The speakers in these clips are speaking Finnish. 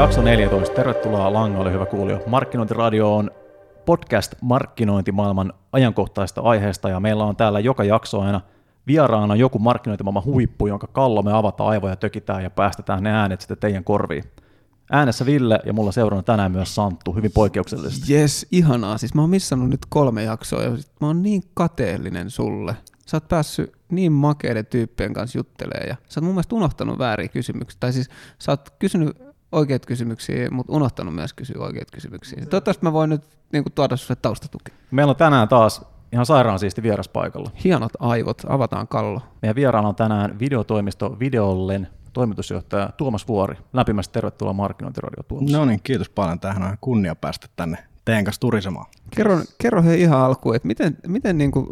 jakso 14. Tervetuloa langalle, hyvä kuulija. Markkinointiradio on podcast markkinointimaailman ajankohtaista aiheesta, ja meillä on täällä joka jakso aina vieraana joku markkinointimaailman huippu, jonka kallo me avataan aivoja, tökitään ja päästetään ne äänet sitten teidän korviin. Äänessä Ville ja mulla seurana tänään myös Santtu, hyvin poikkeuksellisesti. Jes, ihanaa. Siis mä oon missannut nyt kolme jaksoa ja mä oon niin kateellinen sulle. Sä oot päässyt niin makeiden tyyppien kanssa juttelemaan ja sä oot mun mielestä unohtanut vääriä kysymyksiä. Tai siis sä oot kysynyt oikeat kysymyksiä, mutta unohtanut myös kysyä oikeat kysymyksiä. Toivottavasti mä voin nyt niin kuin, tuoda sulle taustatuki. Meillä on tänään taas ihan sairaan siisti vieras paikalla. Hienot aivot, avataan kallo. Meidän vieraana on tänään videotoimisto Videollen toimitusjohtaja Tuomas Vuori. Lämpimästi tervetuloa Markkinointiradio Tuomas. No niin, kiitos paljon. Tähän on kunnia päästä tänne teidän kanssa turisemaan. Kerro, kerro he ihan alkuun, että miten, miten niin kuin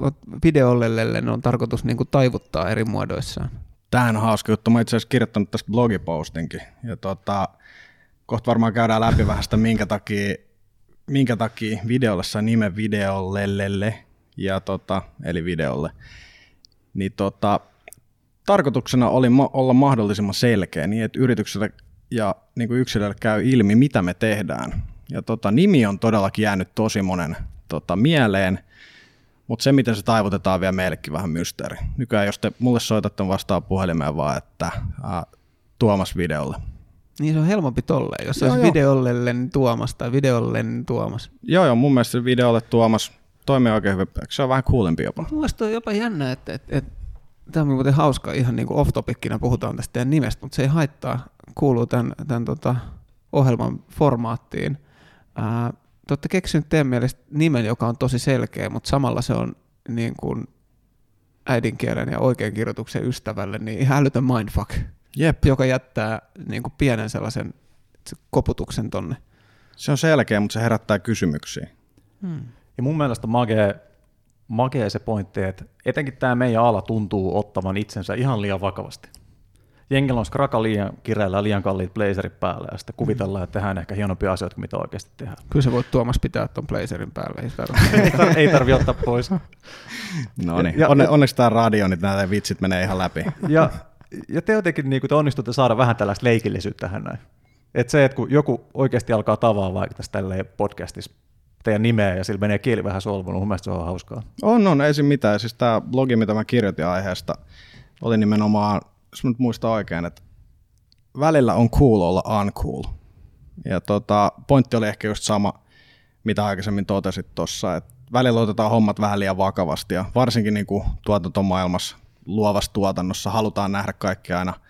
videollelle on tarkoitus niin kuin taivuttaa eri muodoissaan? Tämähän on hauska juttu. Mä itse asiassa kirjoittanut tästä blogipostinkin. Ja tota, kohta varmaan käydään läpi vähän sitä, minkä takia, minkä takia videolle sai nimen videollelle, ja tota, eli videolle. Niin tota, tarkoituksena oli ma- olla mahdollisimman selkeä niin, että yritykselle ja niin kuin yksilölle käy ilmi, mitä me tehdään. Ja tota, nimi on todellakin jäänyt tosi monen tota, mieleen, mutta se, miten se taivutetaan, vielä meillekin vähän mysteeri. Nykyään, jos te mulle soitatte vastaan puhelimeen vaan, että ää, Tuomas videolle. Niin se on helpompi tolleen, jos se olisi videolle niin Tuomas tai videolle Tuomas. Joo, joo, mun mielestä se videolle Tuomas toimii oikein hyvin. Se on vähän coolimpi jopa. Mun mielestä on jopa jännä, että, että, että tämä on muuten hauska, ihan niin kuin off-topicina puhutaan tästä teidän nimestä, mutta se ei haittaa, kuuluu tämän, tämän tota, ohjelman formaattiin. Ää, te olette keksinyt teidän mielestä nimen, joka on tosi selkeä, mutta samalla se on niin kuin äidinkielen ja oikean kirjoituksen ystävälle niin ihan älytön mindfuck, Jep. joka jättää niin kuin pienen sellaisen koputuksen tonne. Se on selkeä, mutta se herättää kysymyksiä. Hmm. Ja mun mielestä magee, magee se pointti, että etenkin tämä meidän ala tuntuu ottavan itsensä ihan liian vakavasti. Jengillä on skraka liian kireellä liian kalliit blazerit päällä ja sitten kuvitellaan, että tehdään ehkä hienompia asioita kuin mitä oikeasti tehdään. Kyllä se voit Tuomas pitää tuon blazerin päällä. Ei tarvitse ei tarvi ottaa pois. No niin, Onne, onneksi tämä radio, niin nämä vitsit menee ihan läpi. Ja, ja te jotenkin niin te onnistutte saada vähän tällaista leikillisyyttä tähän näin. Että se, että kun joku oikeasti alkaa tavaa vaikka tässä podcastissa teidän nimeä ja sillä menee kieli vähän solmunut. Mun mielestä se on hauskaa. On, on, ei siinä mitään. Siis tämä blogi, mitä mä kirjoitin aiheesta, oli nimenomaan, jos mä nyt muistan oikein, että välillä on cool olla uncool. Ja tota, pointti oli ehkä just sama, mitä aikaisemmin totesit tuossa, että välillä otetaan hommat vähän liian vakavasti ja varsinkin niin kuin tuotantomaailmassa, luovassa tuotannossa halutaan nähdä kaikki aina –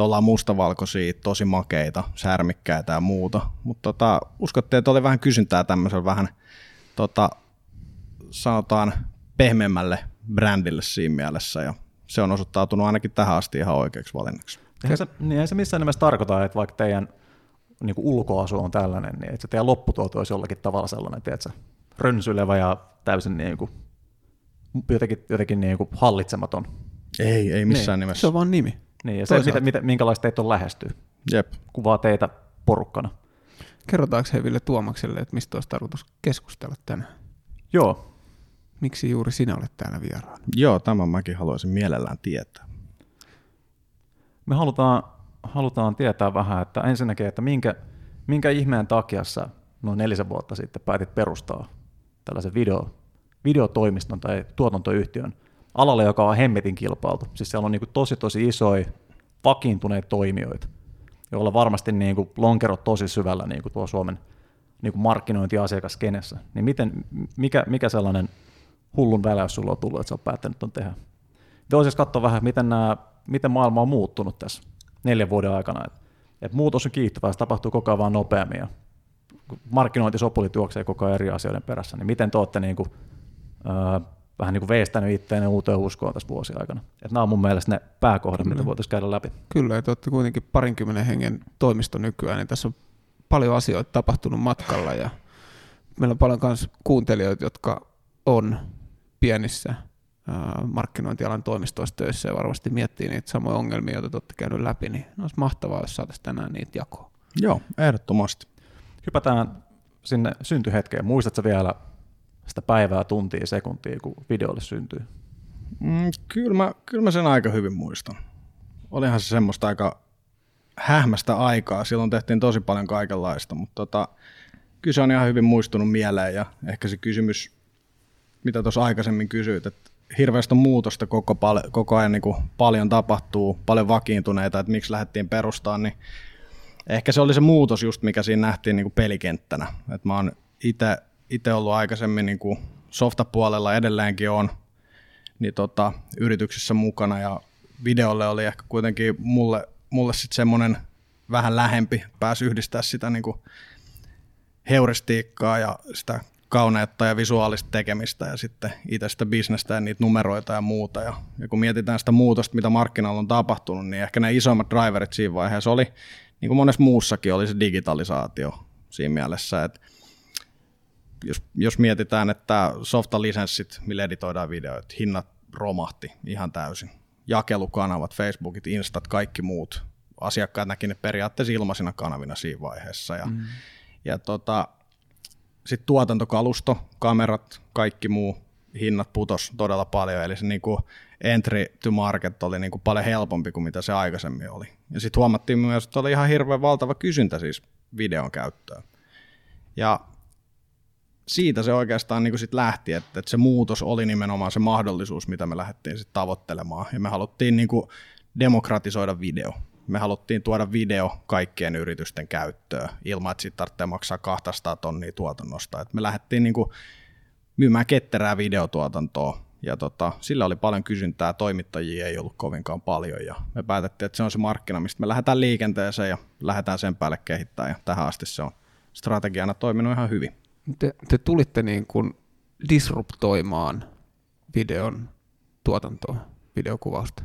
että ollaan mustavalkoisia, tosi makeita, särmikkäitä ja muuta. Mutta tota, uskotte, että oli vähän kysyntää tämmöisellä vähän tota, sanotaan pehmeämmälle brändille siinä mielessä ja se on osoittautunut ainakin tähän asti ihan oikeaksi valinnaksi. Eihän se, niin ei se missään nimessä tarkoita, että vaikka teidän niin kuin ulkoasu on tällainen, niin että se teidän lopputuoto olisi jollakin tavalla sellainen, tiedätkö, rönsylevä ja täysin niin kuin, jotenkin, jotenkin niin kuin hallitsematon. Ei, ei missään niin. nimessä. Se on vaan nimi. Niin, ja se, mitä, mitä, minkälaista teitä on lähestyä. Jep. Kuvaa teitä porukkana. Kerrotaanko Heville Tuomakselle, että mistä olisi tarkoitus keskustella tänään? Joo. Miksi juuri sinä olet täällä vieraana? Joo, tämän mäkin haluaisin mielellään tietää. Me halutaan, halutaan tietää vähän, että ensinnäkin, että minkä, minkä ihmeen takia sä noin nelisen vuotta sitten päätit perustaa tällaisen video, videotoimiston tai tuotantoyhtiön – alalle, joka on hemmetin kilpailtu. Siis siellä on niin kuin tosi tosi isoja vakiintuneita toimijoita, joilla varmasti niin kuin lonkerot tosi syvällä niin kuin tuo Suomen niin kuin markkinointiasiakaskenessä. Niin miten, mikä, mikä sellainen hullun väläys sulla on tullut, että sä oot päättänyt ton tehdä? Voisi katsoa vähän, miten, nämä, miten maailma on muuttunut tässä neljän vuoden aikana. Et, et muutos on kiihtyvää, se tapahtuu koko ajan vaan nopeammin ja markkinointisopulit juoksee koko ajan eri asioiden perässä, niin miten te olette niin kuin, öö, vähän niin kuin veistänyt itseään uuteen uskoon tässä vuosien aikana. Että nämä on mun mielestä ne pääkohdat, Kyllä. mitä voitaisiin käydä läpi. Kyllä, että olette kuitenkin parinkymmenen hengen toimisto nykyään, niin tässä on paljon asioita tapahtunut matkalla ja meillä on paljon myös kuuntelijoita, jotka on pienissä markkinointialan toimistoissa töissä ja varmasti miettii niitä samoja ongelmia, joita olette käynyt läpi, niin olisi mahtavaa, jos saataisiin tänään niitä jakoa. Joo, ehdottomasti. Hypätään sinne syntyhetkeen. Muistatko vielä sitä päivää, tuntia, sekuntia, kun videolle syntyy? Mm, kyllä, mä, kyllä mä sen aika hyvin muistan. Olihan se semmoista aika hähmästä aikaa. Silloin tehtiin tosi paljon kaikenlaista, mutta tota, kyllä se on ihan hyvin muistunut mieleen ja ehkä se kysymys, mitä tuossa aikaisemmin kysyit, että hirveästä muutosta koko, pal- koko ajan niin kuin paljon tapahtuu, paljon vakiintuneita, että miksi lähdettiin perustamaan, niin ehkä se oli se muutos just, mikä siinä nähtiin niin kuin pelikenttänä. Et mä oon itse ollut aikaisemmin niin kuin softapuolella edelleenkin on niin tota, yrityksissä mukana ja videolle oli ehkä kuitenkin mulle, mulle sitten semmoinen vähän lähempi, pääsi yhdistää sitä niin kuin heuristiikkaa ja sitä kauneutta ja visuaalista tekemistä ja sitten itse sitä bisnestä ja niitä numeroita ja muuta. Ja, ja kun mietitään sitä muutosta, mitä markkinoilla on tapahtunut, niin ehkä ne isoimmat driverit siinä vaiheessa oli, niin kuin monessa muussakin, oli se digitalisaatio siinä mielessä, että jos, jos mietitään, että softa-lisenssit, millä editoidaan videoita, hinnat romahti ihan täysin. Jakelukanavat, Facebookit, Instat, kaikki muut. Asiakkaat näki ne periaatteessa ilmaisina kanavina siinä vaiheessa. Ja, mm. ja tota, sitten tuotantokalusto, kamerat, kaikki muu, hinnat putos todella paljon, eli se niinku entry to market oli niinku paljon helpompi kuin mitä se aikaisemmin oli. Ja sitten huomattiin myös, että oli ihan hirveän valtava kysyntä siis videon käyttöön. Ja siitä se oikeastaan niin sit lähti, että, että se muutos oli nimenomaan se mahdollisuus, mitä me lähdettiin sit tavoittelemaan. Ja me haluttiin niin kuin demokratisoida video. Me haluttiin tuoda video kaikkien yritysten käyttöön ilman, että siitä tarvitsee maksaa 200 tonnia tuotannosta. Et me lähdettiin niin kuin myymään ketterää videotuotantoa ja tota, sillä oli paljon kysyntää, toimittajia ei ollut kovinkaan paljon ja me päätettiin, että se on se markkina, mistä me lähdetään liikenteeseen ja lähdetään sen päälle kehittämään ja tähän asti se on strategiana toiminut ihan hyvin te, te tulitte niin kuin disruptoimaan videon tuotantoa, videokuvausta.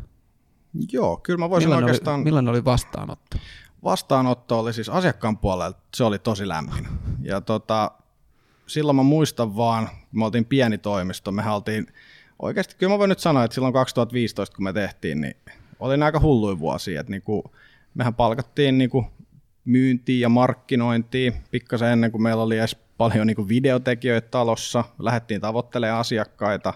Joo, kyllä mä voisin millainen oikeastaan... Oli, millainen oli vastaanotto? Vastaanotto oli siis asiakkaan puolelta, se oli tosi lämmin. Ja tota, silloin mä muistan vaan, kun me oltiin pieni toimisto, me oltiin, oikeasti kyllä mä voin nyt sanoa, että silloin 2015 kun me tehtiin, niin oli aika hulluin vuosi, että niinku, mehän palkattiin niinku myyntiin ja markkinointiin pikkasen ennen kuin meillä oli edes paljon niin kuin videotekijöitä talossa, lähdettiin tavoittelemaan asiakkaita,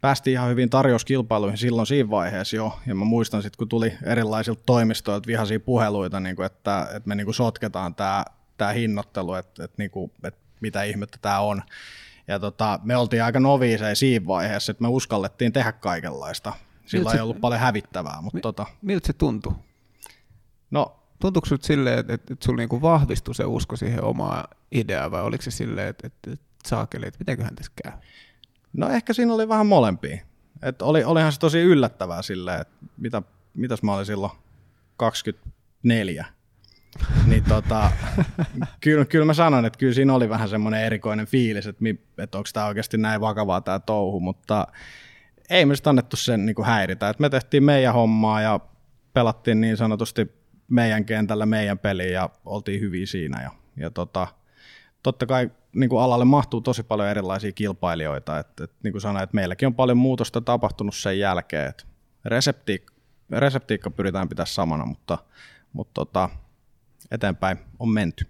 päästiin ihan hyvin tarjouskilpailuihin silloin siinä vaiheessa jo, ja mä muistan sitten, kun tuli erilaisilta toimistoilta vihaisia puheluita, niin kuin, että, että me niin kuin sotketaan tämä, tämä hinnoittelu, että, että, niin kuin, että mitä ihmettä tämä on. Ja tota, me oltiin aika noviiseja siinä vaiheessa, että me uskallettiin tehdä kaikenlaista. Sillä ei ollut paljon hävittävää. Mutta mi, tota, miltä se tuntui? No tuntuuko sinusta silleen, että, että, että sulla niinku vahvistui se usko siihen omaan ideaan, vai oliko se silleen, että, että, että saakeli, että mitenköhän tässä käy? No ehkä siinä oli vähän molempia. Et oli, olihan se tosi yllättävää silleen, että mitä, mitäs mä olin silloin 24. niin tota, kyllä, kyllä mä sanon, että kyllä siinä oli vähän semmoinen erikoinen fiilis, että, että onko tämä oikeasti näin vakavaa tämä touhu, mutta ei me sitten annettu sen niin kuin häiritä. Et me tehtiin meidän hommaa ja pelattiin niin sanotusti meidän kentällä meidän peliin ja oltiin hyviä siinä. Ja, ja tota, totta kai niin kuin alalle mahtuu tosi paljon erilaisia kilpailijoita. Et, et, niin kuin sanoin, että meilläkin on paljon muutosta tapahtunut sen jälkeen. Et reseptiikka, reseptiikka pyritään pitää samana, mutta, mutta tota, eteenpäin on menty.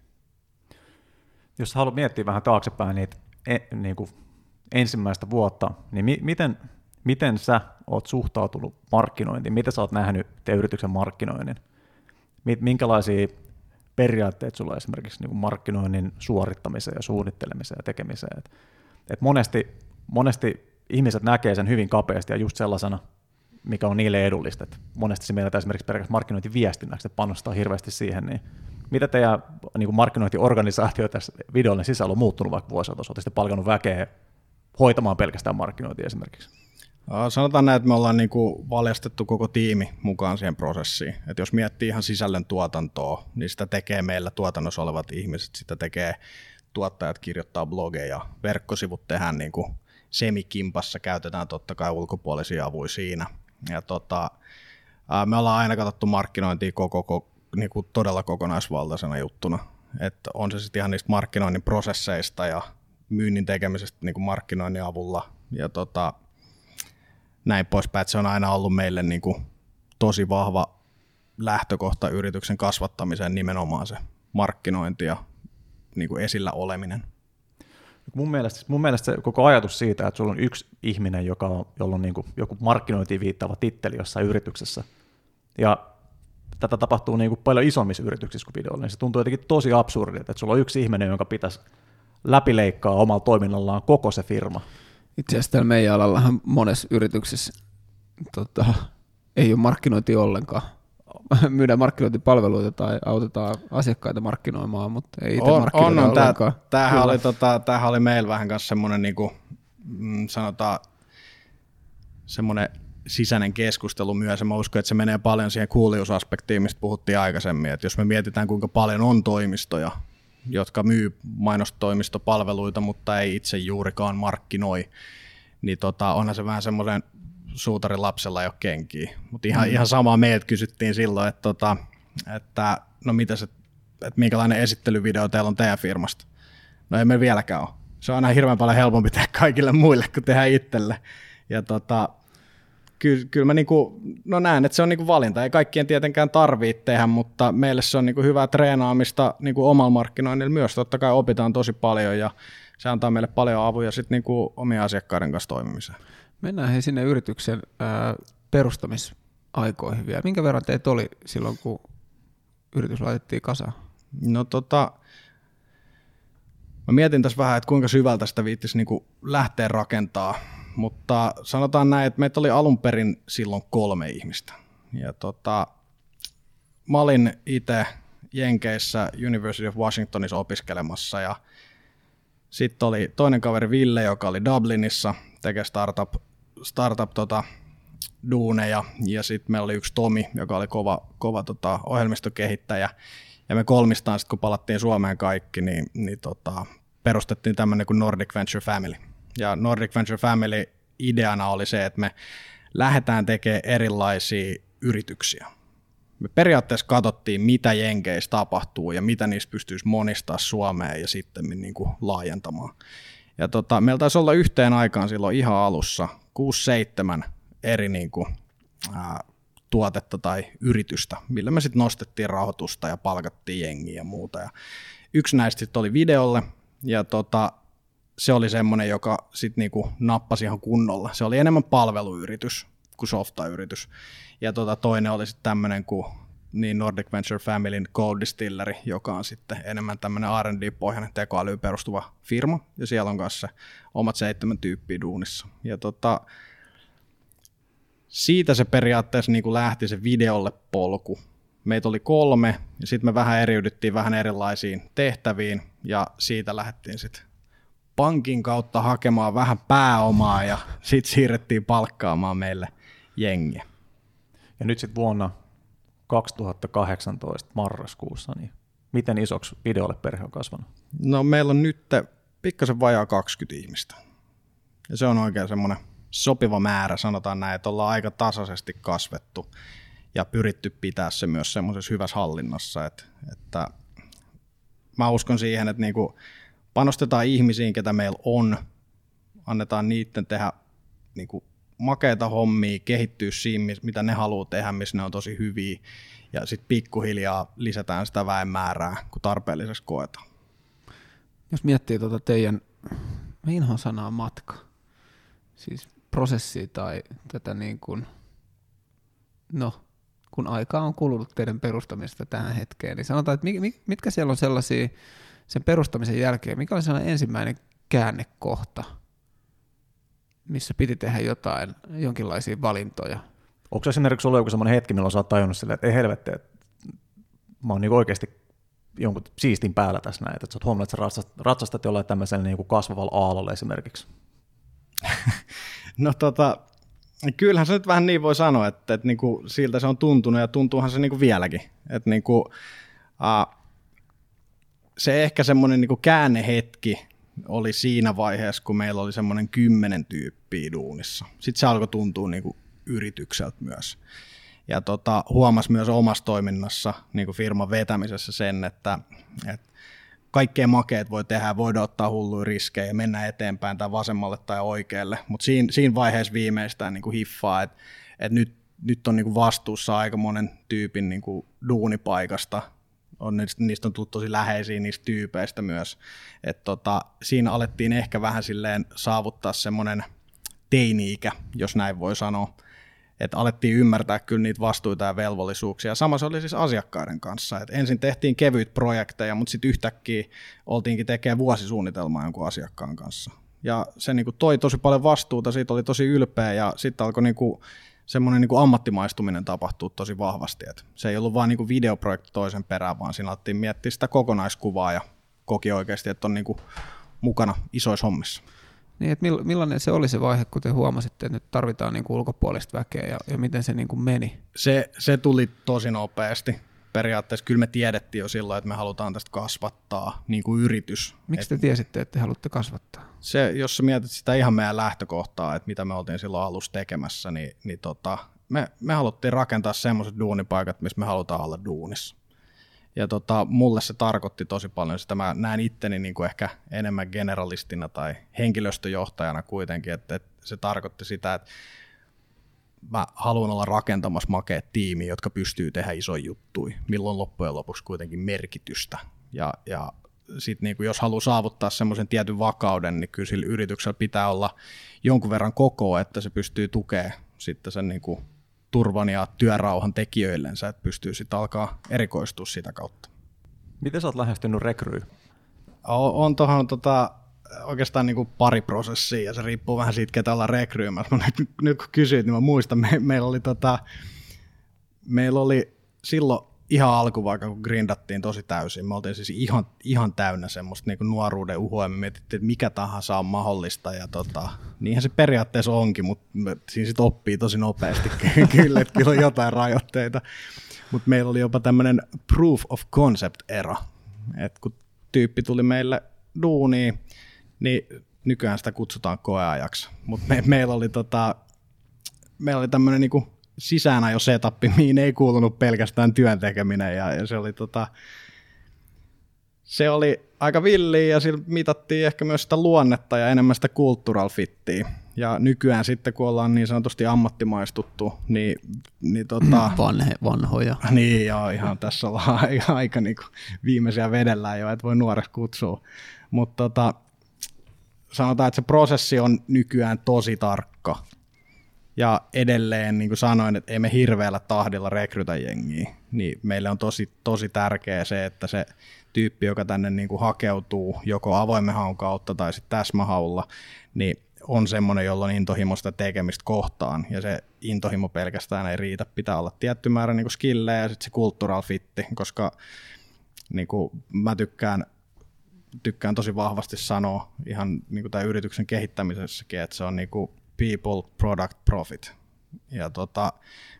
Jos haluat miettiä vähän taaksepäin niitä e, niin kuin ensimmäistä vuotta, niin mi, miten, miten sä oot suhtautunut markkinointiin? Miten sä oot nähnyt te yrityksen markkinoinnin? minkälaisia periaatteet sulla esimerkiksi niin markkinoinnin suorittamiseen ja suunnittelemiseen ja tekemiseen. Et, et monesti, monesti ihmiset näkee sen hyvin kapeasti ja just sellaisena, mikä on niille edullista. Et monesti se mielletään esimerkiksi pelkästään markkinointiviestinnäksi, että panostaa hirveästi siihen. Niin mitä teidän niin markkinointiorganisaatio tässä videolle sisällä on muuttunut vaikka vuosina? Olette palkannut väkeä hoitamaan pelkästään markkinointia esimerkiksi? Sanotaan näin, että me ollaan niin kuin valjastettu koko tiimi mukaan siihen prosessiin. Et jos miettii ihan sisällön tuotantoa, niin sitä tekee meillä tuotannossa olevat ihmiset, sitä tekee tuottajat kirjoittaa blogeja, verkkosivut tehdään niin kuin semikimpassa, käytetään totta kai ulkopuolisia avuja siinä. Ja tota, me ollaan aina katsottu markkinointia koko, koko niin kuin todella kokonaisvaltaisena juttuna. Et on se sitten ihan niistä markkinoinnin prosesseista ja myynnin tekemisestä niin kuin markkinoinnin avulla. Ja tota, näin poispäin, että se on aina ollut meille niin kuin tosi vahva lähtökohta yrityksen kasvattamiseen nimenomaan se markkinointi ja niin kuin esillä oleminen. Mun mielestä, mun mielestä se koko ajatus siitä, että sulla on yksi ihminen, joka on, jolla on niin kuin joku markkinointiin viittaava titteli jossain yrityksessä, ja tätä tapahtuu niin kuin paljon isommissa yrityksissä kuin videolla, niin se tuntuu jotenkin tosi absurdilta, että sulla on yksi ihminen, jonka pitäisi läpileikkaa omalla toiminnallaan koko se firma. Itse asiassa täällä meidän alallahan monessa yrityksessä tota, ei ole markkinointi ollenkaan. Myydään markkinointipalveluita tai autetaan asiakkaita markkinoimaan, mutta ei itse on, markkinoida on, on. Tää, ollenkaan. tämähän, Kyllä. oli, tota, tämähän oli meillä vähän kanssa semmoinen, niin kuin, mm, sanotaan, semmoinen sisäinen keskustelu myös, ja mä uskon, että se menee paljon siihen kuulijuusaspektiin, mistä puhuttiin aikaisemmin, että jos me mietitään, kuinka paljon on toimistoja, jotka myy mainostoimistopalveluita, mutta ei itse juurikaan markkinoi, niin tota, onhan se vähän semmoinen suutarin lapsella ole kenkiä. Mutta ihan, mm. ihan samaa meiltä kysyttiin silloin, että, tota, että no mitä se, että minkälainen esittelyvideo teillä on teidän firmasta. No ei me vieläkään ole. Se on aina hirveän paljon helpompi tehdä kaikille muille kuin tehdä itselle. Ja tota, kyllä, kyllä mä niinku, no näen, että se on niinku valinta. Ei kaikkien tietenkään tarvitse tehdä, mutta meille se on niinku hyvää treenaamista niinku omalla markkinoinnilla myös. Totta kai opitaan tosi paljon ja se antaa meille paljon avuja sitten niinku omien asiakkaiden kanssa toimimiseen. Mennään he sinne yrityksen ää, perustamisaikoihin vielä. Minkä verran teitä oli silloin, kun yritys laitettiin kasaan? No tota, mä mietin tässä vähän, että kuinka syvältä sitä viittisi niinku lähteä rakentaa, mutta sanotaan näin, että meitä oli alun perin silloin kolme ihmistä. Ja tota, mä olin itse Jenkeissä University of Washingtonissa opiskelemassa ja sitten oli toinen kaveri Ville, joka oli Dublinissa, tekee startup, startup tota, duuneja, ja sitten meillä oli yksi Tomi, joka oli kova, kova tota, ohjelmistokehittäjä, ja me kolmistaan sitten, kun palattiin Suomeen kaikki, niin, niin tota, perustettiin tämmöinen kuin Nordic Venture Family. Ja Nordic Venture Family ideana oli se, että me lähdetään tekemään erilaisia yrityksiä. Me periaatteessa katsottiin, mitä Jenkeissä tapahtuu ja mitä niistä pystyisi monistaa Suomeen ja sitten niin kuin laajentamaan. Ja tota, meillä taisi olla yhteen aikaan silloin ihan alussa 6-7 eri niin kuin, ää, tuotetta tai yritystä, millä me sitten nostettiin rahoitusta ja palkattiin jengiä ja muuta. Ja yksi näistä sitten oli videolle, ja tota, se oli semmoinen, joka sitten niinku nappasi ihan kunnolla. Se oli enemmän palveluyritys kuin softayritys. Ja tota, toinen oli sitten tämmöinen kuin niin Nordic Venture Familyn Code Distilleri, joka on sitten enemmän tämmöinen R&D-pohjainen tekoälyyn perustuva firma, ja siellä on kanssa omat seitsemän tyyppiä duunissa. Ja tota, siitä se periaatteessa niin kuin lähti se videolle polku. Meitä oli kolme, ja sitten me vähän eriydyttiin vähän erilaisiin tehtäviin, ja siitä lähdettiin sitten pankin kautta hakemaan vähän pääomaa, ja sitten siirrettiin palkkaamaan meille jengiä. Ja nyt sitten vuonna 2018 marraskuussa, niin miten isoksi videolle perhe on kasvanut? No meillä on nyt pikkasen vajaa 20 ihmistä. Ja se on oikein semmoinen sopiva määrä, sanotaan näin, että ollaan aika tasaisesti kasvettu ja pyritty pitää se myös semmoisessa hyvässä hallinnassa, että, että mä uskon siihen, että niinku panostetaan ihmisiin, ketä meillä on, annetaan niiden tehdä niinku makeita hommia, kehittyä siinä, mitä ne haluaa tehdä, missä ne on tosi hyviä, ja sitten pikkuhiljaa lisätään sitä väen määrää, kun tarpeelliseksi koetaan. Jos miettii tuota teidän, minhan sanaa matka, siis prosessi tai tätä niin kuin, no, kun aikaa on kulunut teidän perustamista tähän hetkeen, niin sanotaan, että mitkä siellä on sellaisia sen perustamisen jälkeen, mikä oli sellainen ensimmäinen käännekohta, missä piti tehdä jotain, jonkinlaisia valintoja? Onko esimerkiksi ollut joku sellainen hetki, milloin sä oot tajunnut silleen, että ei helvetti, että mä oon niin oikeasti jonkun siistin päällä tässä näin, että sä oot huomannut, että sä ratsastat, ratsastat jollain tämmöisellä niin kasvavalla aallolla esimerkiksi? no tota, kyllähän se nyt vähän niin voi sanoa, että, että niin kuin siltä se on tuntunut ja tuntuuhan se niin kuin vieläkin. Että niin kuin, uh, se ehkä semmoinen niin käännehetki oli siinä vaiheessa, kun meillä oli semmoinen kymmenen tyyppiä duunissa. Sitten se alkoi tuntua niin kuin yritykseltä myös. Ja tota, huomasi myös omassa toiminnassa, niin kuin firman vetämisessä sen, että, että kaikkea makeet voi tehdä, voidaan ottaa hulluja riskejä ja mennä eteenpäin tai vasemmalle tai oikealle, mutta siinä, siinä vaiheessa viimeistään niin kuin hiffaa, että, että nyt, nyt on niin kuin vastuussa aika monen tyypin niin kuin duunipaikasta, on, niistä on tullut tosi läheisiä niistä tyypeistä myös, että tota, siinä alettiin ehkä vähän silleen saavuttaa semmoinen teini-ikä, jos näin voi sanoa, että alettiin ymmärtää kyllä niitä vastuita ja velvollisuuksia. Sama se oli siis asiakkaiden kanssa. Et ensin tehtiin kevyitä projekteja, mutta sitten yhtäkkiä oltiinkin tekemään vuosisuunnitelmaa jonkun asiakkaan kanssa. Ja se niin toi tosi paljon vastuuta, siitä oli tosi ylpeä ja sitten alkoi niin kuin semmoinen niin kuin ammattimaistuminen tapahtuu tosi vahvasti. Et se ei ollut vain niin kuin videoprojekti toisen perään, vaan siinä alettiin miettiä sitä kokonaiskuvaa ja koki oikeasti, että on niin kuin mukana isoissa hommissa. Niin, että millainen se oli se vaihe, kun te huomasitte, että nyt tarvitaan niin kuin ulkopuolista väkeä ja, ja miten se niin kuin meni? Se, se tuli tosi nopeasti. Periaatteessa kyllä me tiedettiin jo silloin, että me halutaan tästä kasvattaa niin kuin yritys. Miksi te tiesitte, että te haluatte kasvattaa? Se, jos sä mietit sitä ihan meidän lähtökohtaa, että mitä me oltiin silloin alussa tekemässä, niin, niin tota, me, me haluttiin rakentaa semmoiset duunipaikat, missä me halutaan olla duunissa. Ja tota, mulle se tarkoitti tosi paljon sitä. Mä näen itteni niin kuin ehkä enemmän generalistina tai henkilöstöjohtajana kuitenkin, että, että se tarkoitti sitä, että mä haluan olla rakentamassa makeet tiimi, jotka pystyy tehdä isoja juttuja, milloin loppujen lopuksi kuitenkin merkitystä. Ja, ja sitten niin jos haluaa saavuttaa semmoisen tietyn vakauden, niin kyllä sillä yrityksellä pitää olla jonkun verran koko, että se pystyy tukemaan sitten sen niin kuin turvan ja työrauhan tekijöillensä, että pystyy sitten alkaa erikoistua sitä kautta. Miten sä oot lähestynyt rekryy? On, on tuohon tota, oikeastaan niin kuin pari prosessia ja se riippuu vähän siitä, ketä ollaan rekryymässä. Nyt, nyt kun kysyit, niin mä muistan, me, meillä oli, tota, meillä oli silloin ihan alkuvaikaan, kun grindattiin tosi täysin, me oltiin siis ihan, ihan täynnä semmoista niin nuoruuden uhoa, ja me mietittiin, että mikä tahansa on mahdollista, ja tota, niinhän se periaatteessa onkin, mutta siinä sitten oppii tosi nopeasti kyllä, että kyllä on jotain rajoitteita. Mutta meillä oli jopa tämmöinen proof of concept-era, että kun tyyppi tuli meille duuniin, niin nykyään sitä kutsutaan koeajaksi, mutta me, meillä oli tota, meillä oli tämmöinen niinku sisään jo setappi, mihin ei kuulunut pelkästään työn tekeminen ja, ja se oli tota, se oli aika villi ja sillä mitattiin ehkä myös sitä luonnetta ja enemmän sitä cultural fittiä. Ja nykyään sitten, kun ollaan niin sanotusti ammattimaistuttu, niin... niin tota, Vanhe, vanhoja. Niin joo, ihan tässä ollaan aika, aika niin kuin viimeisiä vedellään jo, että voi nuoreksi kutsua. Mutta tota, sanotaan, että se prosessi on nykyään tosi tarkka. Ja edelleen, niin kuin sanoin, että ei me hirveällä tahdilla rekrytä jengiä, niin meille on tosi, tosi tärkeää se, että se tyyppi, joka tänne niin kuin hakeutuu joko avoimen haun kautta tai sitten täsmähaulla, niin on semmoinen, jolla on intohimosta tekemistä kohtaan, ja se intohimo pelkästään ei riitä, pitää olla tietty määrä niin skillejä ja sitten se cultural fitti, koska niin kuin mä tykkään, tykkään tosi vahvasti sanoa ihan niin tämän yrityksen kehittämisessäkin, että se on niin kuin people, product, profit. Ja tota,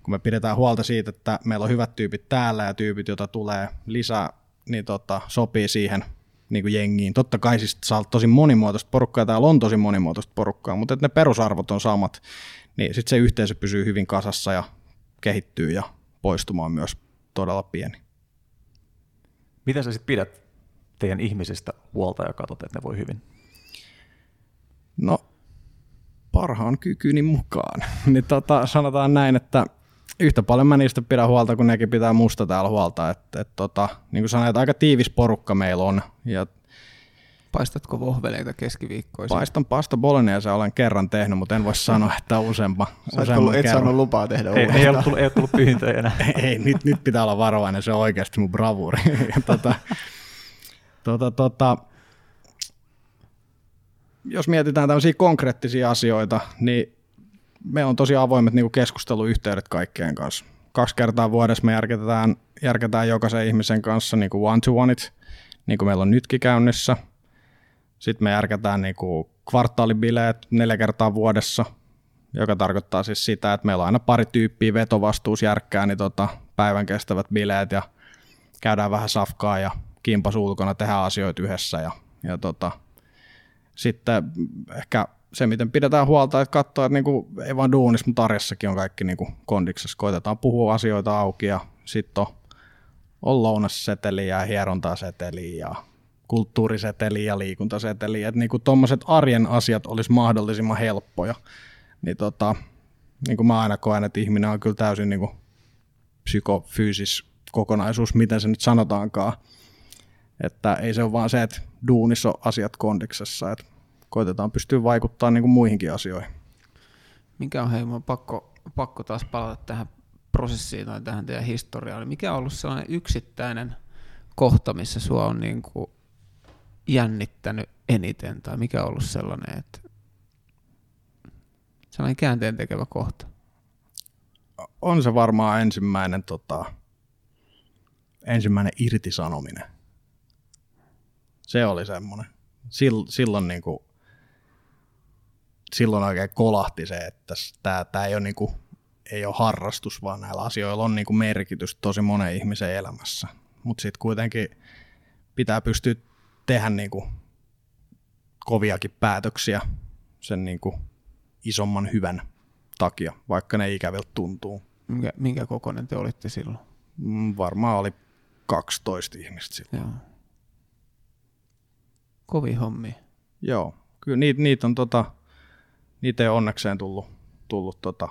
kun me pidetään huolta siitä, että meillä on hyvät tyypit täällä ja tyypit, joita tulee lisää, niin tota, sopii siihen niin kuin jengiin. Totta kai siis saa tosi monimuotoista porukkaa, ja täällä on tosi monimuotoista porukkaa, mutta ne perusarvot on samat, niin sitten se yhteisö pysyy hyvin kasassa ja kehittyy ja poistumaan myös todella pieni. Miten sä sitten pidät teidän ihmisistä huolta ja katsot, että ne voi hyvin? No parhaan kykyni mukaan. niin tota, sanotaan näin, että yhtä paljon mä niistä pidän huolta, kun nekin pitää musta täällä huolta. Et, et, tota, niin kuin sanoin, että aika tiivis porukka meillä on. Ja Paistatko vohveleita keskiviikkoisin? Paistan pasta bolognese olen kerran tehnyt, mutta en voi sanoa, että useampa, useamman Et saanut lupaa tehdä ei, ei, ole tullut, ei ole tullut pyyntöjä enää. ei, nyt, nyt pitää olla varovainen, se on oikeasti mun bravuri. tota, tota, tota, jos mietitään tämmöisiä konkreettisia asioita, niin me on tosi avoimet niin keskusteluyhteydet kaikkien kanssa. Kaksi kertaa vuodessa me järketään, järketään jokaisen ihmisen kanssa niin one-to-oneit, niin kuin meillä on nytkin käynnissä. Sitten me järketään niin kuin kvartaalibileet neljä kertaa vuodessa, joka tarkoittaa siis sitä, että meillä on aina pari tyyppiä vetovastuusjärkkää, niin tota, päivän kestävät bileet ja käydään vähän safkaa ja kimpas ulkona, tehdään asioita yhdessä ja, ja tota, sitten ehkä se, miten pidetään huolta, että katsoo, että niinku, ei vaan duunissa, mutta arjessakin on kaikki niinku kondiksessa. Koitetaan puhua asioita auki ja sitten on, on lounasseteli ja hierontaseteli ja kulttuuriseteli ja liikuntaseteli. Että niinku tuommoiset arjen asiat olisi mahdollisimman helppoja. Niin tota, niin kuin mä aina koen, että ihminen on kyllä täysin niin kuin psykofyysis kokonaisuus, miten se nyt sanotaankaan. Että ei se ole vaan se, että duunissa on asiat kondiksessa, että koitetaan pystyä vaikuttamaan niin kuin muihinkin asioihin. Mikä on hei, pakko, pakko taas palata tähän prosessiin tai tähän teidän historiaan. Mikä on ollut sellainen yksittäinen kohta, missä sua on niin kuin jännittänyt eniten, tai mikä on ollut sellainen, että sellainen käänteen tekevä kohta? On se varmaan ensimmäinen, tota, ensimmäinen irtisanominen. Se oli semmoinen. Sil, silloin, niin kuin, silloin oikein kolahti se, että tämä, tämä ei, ole niin kuin, ei ole harrastus, vaan näillä asioilla on niin kuin merkitys tosi monen ihmisen elämässä. Mutta sitten kuitenkin pitää pystyä tehdä niin kuin koviakin päätöksiä sen niin kuin isomman hyvän takia, vaikka ne ikäviltä tuntuu. Minkä, minkä kokoinen te olitte silloin? Mm, varmaan oli 12 ihmistä silloin. Joo. Kovi hommi. Joo, kyllä niitä, niitä on tota, niitä ei onnekseen tullut, tullut tota,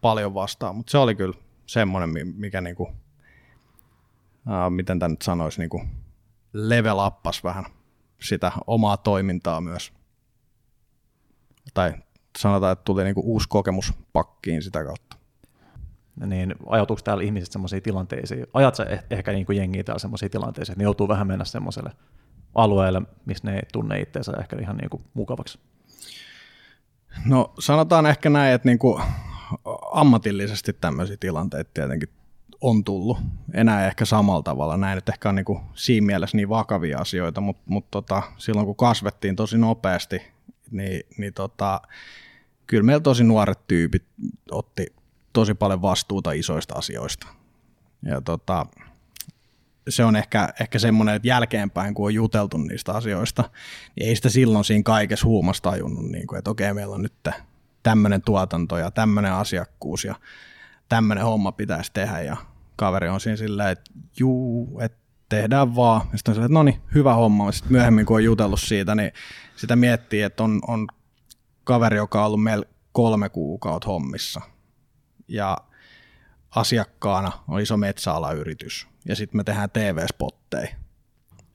paljon vastaan, mutta se oli kyllä semmoinen, mikä niinku, ää, miten tämä nyt sanoisi, niinku, level uppas vähän sitä omaa toimintaa myös. Tai sanotaan, että tuli niinku uusi kokemus pakkiin sitä kautta. Niin ajatuuko täällä ihmiset semmoisiin tilanteisiin? Ajat sä eh- ehkä niin kuin jengiä täällä semmoisiin tilanteisiin, että ne joutuu vähän mennä semmoiselle alueelle, missä ne ei tunne itseensä ehkä ihan niin kuin mukavaksi? No sanotaan ehkä näin, että niinku ammatillisesti tämmöisiä tilanteita tietenkin on tullut. Enää ehkä samalla tavalla. Näin nyt ehkä on niinku siinä mielessä niin vakavia asioita, mutta mut tota, silloin kun kasvettiin tosi nopeasti, niin, niin tota, kyllä meillä tosi nuoret tyypit otti tosi paljon vastuuta isoista asioista. Ja tota, se on ehkä, ehkä semmoinen, että jälkeenpäin, kun on juteltu niistä asioista, niin ei sitä silloin siinä kaikessa huumassa tajunnut, niin kuin, että okei, meillä on nyt tämmöinen tuotanto ja tämmöinen asiakkuus ja tämmöinen homma pitäisi tehdä ja kaveri on siinä silleen, että juu, että tehdään vaan. Ja sitten on silleen, että no niin, hyvä homma. Sitten myöhemmin, kun on jutellut siitä, niin sitä miettii, että on, on kaveri, joka on ollut meillä kolme kuukautta hommissa. Ja asiakkaana on iso metsäalayritys. Ja sitten me tehdään TV-spotteja.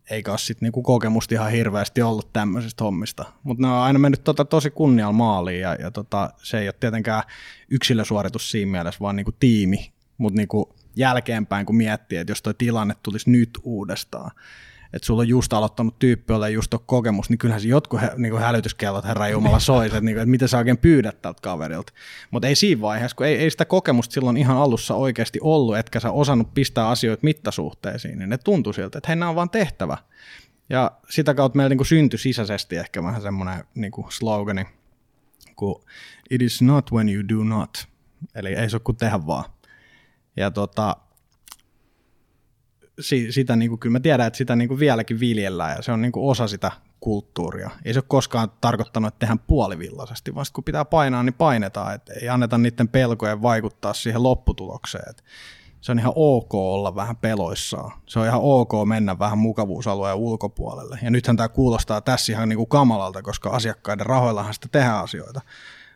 Eikä ole sitten niinku kokemusta ihan hirveästi ollut tämmöisistä hommista. Mutta ne on aina mennyt tota tosi kunnialla maaliin. Ja, ja tota, se ei ole tietenkään yksilösuoritus siinä mielessä, vaan niinku tiimi. Mutta niinku jälkeenpäin, kun miettii, että jos tuo tilanne tulisi nyt uudestaan, että sulla on just aloittanut tyyppi, jolla ei just ole kokemus, niin kyllähän se jotkut he, niin hälytyskellot Herra Jumala soisi, että, niin kuin, että mitä sä oikein pyydät tältä kaverilta. Mutta ei siinä vaiheessa, kun ei, ei sitä kokemusta silloin ihan alussa oikeasti ollut, etkä sä osannut pistää asioita mittasuhteisiin, niin ne tuntui siltä, että hei, nämä on vaan tehtävä. Ja sitä kautta meillä niin syntyi sisäisesti ehkä vähän semmoinen niin slogani, kun it is not when you do not. Eli ei se ole kuin tehdä vaan. Ja tota, si, sitä niin kuin, kyllä mä tiedän, että sitä niin kuin vieläkin viljellään ja se on niin kuin osa sitä kulttuuria. Ei se ole koskaan tarkoittanut, että tehdään puolivillaisesti, vaan kun pitää painaa, niin painetaan. Että ei anneta niiden pelkojen vaikuttaa siihen lopputulokseen. Että se on ihan ok olla vähän peloissaan. Se on ihan ok mennä vähän mukavuusalueen ulkopuolelle. Ja nythän tämä kuulostaa tässä ihan niin kuin kamalalta, koska asiakkaiden rahoillahan sitä tehdään asioita.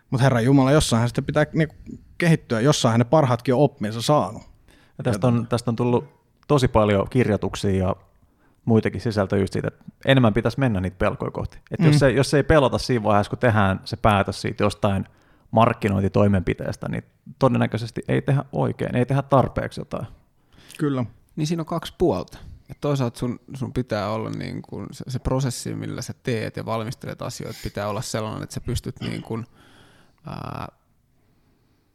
Mutta Herra Jumala, jossain sitä pitää niin kehittyä, jossain ne parhaatkin oppinsa saanut. Ja tästä, on, tästä on tullut tosi paljon kirjoituksia ja muitakin sisältöjä just siitä, että enemmän pitäisi mennä niitä pelkoja kohti. Että mm. jos, ei, jos ei pelota siinä vaiheessa, kun tehdään se päätös siitä jostain markkinointitoimenpiteestä, niin todennäköisesti ei tehdä oikein, ei tehdä tarpeeksi jotain. Kyllä. Niin siinä on kaksi puolta. Et toisaalta sun, sun pitää olla niin kun se, se prosessi, millä sä teet ja valmistelet asioita, pitää olla sellainen, että sä pystyt niin kun, ää,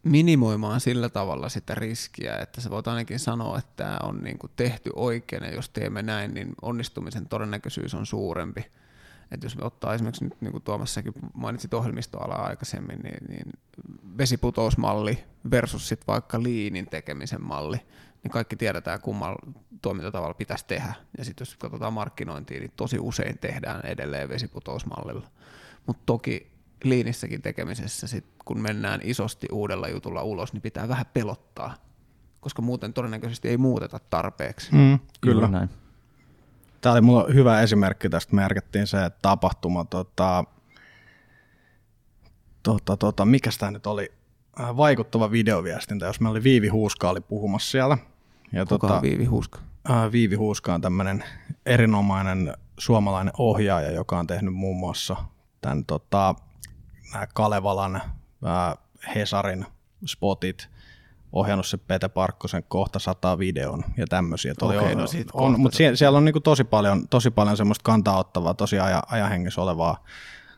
minimoimaan sillä tavalla sitä riskiä, että sä voit ainakin sanoa, että tämä on niin kuin tehty oikein, ja jos teemme näin, niin onnistumisen todennäköisyys on suurempi. Että jos me ottaa esimerkiksi nyt, niin kuin Tuomassakin mainitsit ohjelmistoalaa aikaisemmin, niin, niin vesiputousmalli versus sit vaikka liinin tekemisen malli, niin kaikki tiedetään, kummalla toimintatavalla pitäisi tehdä. Ja sitten jos katsotaan markkinointia, niin tosi usein tehdään edelleen vesiputousmallilla. Mutta toki liinissäkin tekemisessä, sit, kun mennään isosti uudella jutulla ulos, niin pitää vähän pelottaa, koska muuten todennäköisesti ei muuteta tarpeeksi. Mm, kyllä. näin. Tämä oli mulla hyvä esimerkki tästä. Me järkettiin se tapahtuma, tota, tota, tota, mikä tämä nyt oli, äh, vaikuttava videoviestintä, jos meillä oli Viivi Huuska oli puhumassa siellä. Ja Kuka tota, on Viivi Huuska? Äh, Viivi Huuska on tämmöinen erinomainen suomalainen ohjaaja, joka on tehnyt muun muassa tämän tota, Kalevalan, Hesarin spotit, ohjannut se Pete Parkkosen kohta sata videon ja tämmöisiä. Okei, okay, no on, sit on, kohta mutta siellä, siellä on niinku tosi, paljon, tosi paljon semmoista kantaa ottavaa, tosi aja, ajahengessä olevaa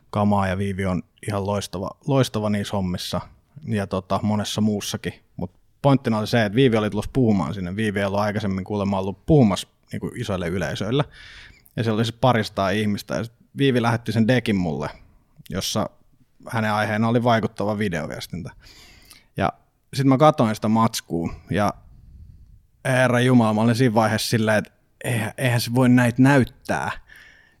kamaa ja Viivi on ihan loistava, loistava niissä hommissa ja tota, monessa muussakin. Mutta pointtina oli se, että Viivi oli tullut puhumaan sinne. Viivi ei ollut aikaisemmin kuulemma ollut puhumassa niin kuin isoille yleisöille. Ja se oli se paristaa ihmistä. Ja Viivi lähetti sen dekin mulle, jossa hänen aiheena oli vaikuttava videoviestintä. Ja sitten mä katsoin sitä matskua ja herra Jumala, mä olin siinä vaiheessa silleen, että eihän, eihän se voi näitä näyttää.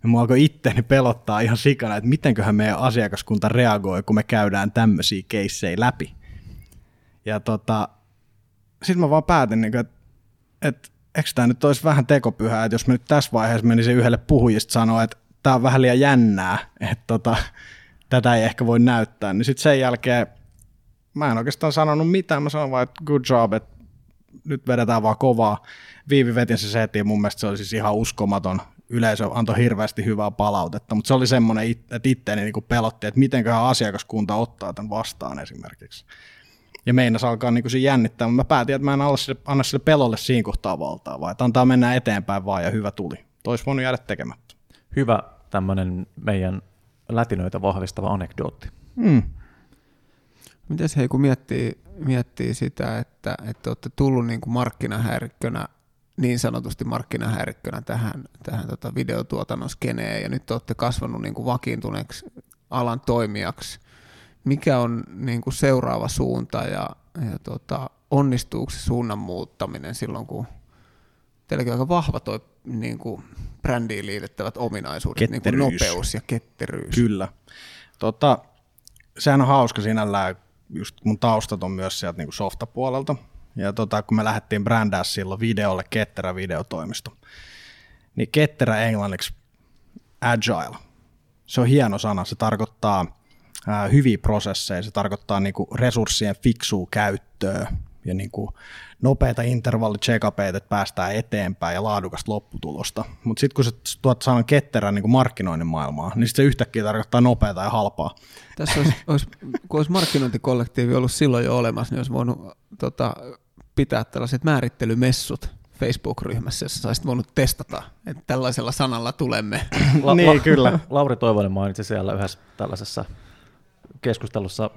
Ja mua alkoi itteni pelottaa ihan sikana, että mitenköhän meidän asiakaskunta reagoi, kun me käydään tämmöisiä keissejä läpi. Ja tota, sitten mä vaan päätin, niin että, että eikö tämä nyt olisi vähän tekopyhää, että jos mä nyt tässä vaiheessa menisin yhdelle puhujista sanoa, että tämä on vähän liian jännää, että tota, tätä ei ehkä voi näyttää, niin sitten sen jälkeen mä en oikeastaan sanonut mitään, mä sanoin vaan, että good job, että nyt vedetään vaan kovaa. Viivi vetin se setin, mun mielestä se oli siis ihan uskomaton. Yleisö antoi hirveästi hyvää palautetta, mutta se oli semmoinen, että itteeni niin pelotti, että mitenköhän asiakaskunta ottaa tämän vastaan esimerkiksi. Ja meinas alkaa niin kuin jännittää, mutta mä päätin, että mä en anna sille, anna sille pelolle siinä kohtaa valtaa, vaan että antaa mennä eteenpäin vaan ja hyvä tuli. Tois voinut jäädä tekemättä. Hyvä tämmöinen meidän lätinöitä vahvistava anekdootti. Mm. Mites hei, kun miettii, miettii sitä, että, että olette tullut niin kuin markkinahäirikkönä, niin sanotusti markkinahäirikkönä tähän, tähän tota videotuotannon skeneen, ja nyt olette kasvanut niin kuin vakiintuneeksi alan toimijaksi. Mikä on niin kuin seuraava suunta ja, ja tota, onnistuuko se suunnan muuttaminen silloin, kun teilläkin aika vahva toi niin kuin brändiin liitettävät ominaisuudet, niin kuin Ketteryys. nopeus ja ketteryys. Kyllä. Tota, sehän on hauska sinällään, just mun taustat on myös sieltä niin softapuolelta. Ja tota, kun me lähdettiin brändää silloin videolle ketterä videotoimisto, niin ketterä englanniksi agile. Se on hieno sana, se tarkoittaa ää, hyviä prosesseja, se tarkoittaa niinku resurssien fiksua käyttöä ja niinku nopeita intervalli check että päästään eteenpäin ja laadukasta lopputulosta. Mutta sitten kun sä tuot sanan ketterän niinku markkinoinnin maailmaa, niin sit se yhtäkkiä tarkoittaa nopeata ja halpaa. Tässä olisi, olisi, kun olisi markkinointikollektiivi ollut silloin jo olemassa, niin olisi voinut tota, pitää tällaiset määrittelymessut Facebook-ryhmässä, jossa saisit voinut testata, että tällaisella sanalla tulemme. La- Niin, kyllä. Lauri Toivonen mainitsi siellä yhdessä tällaisessa keskustelussa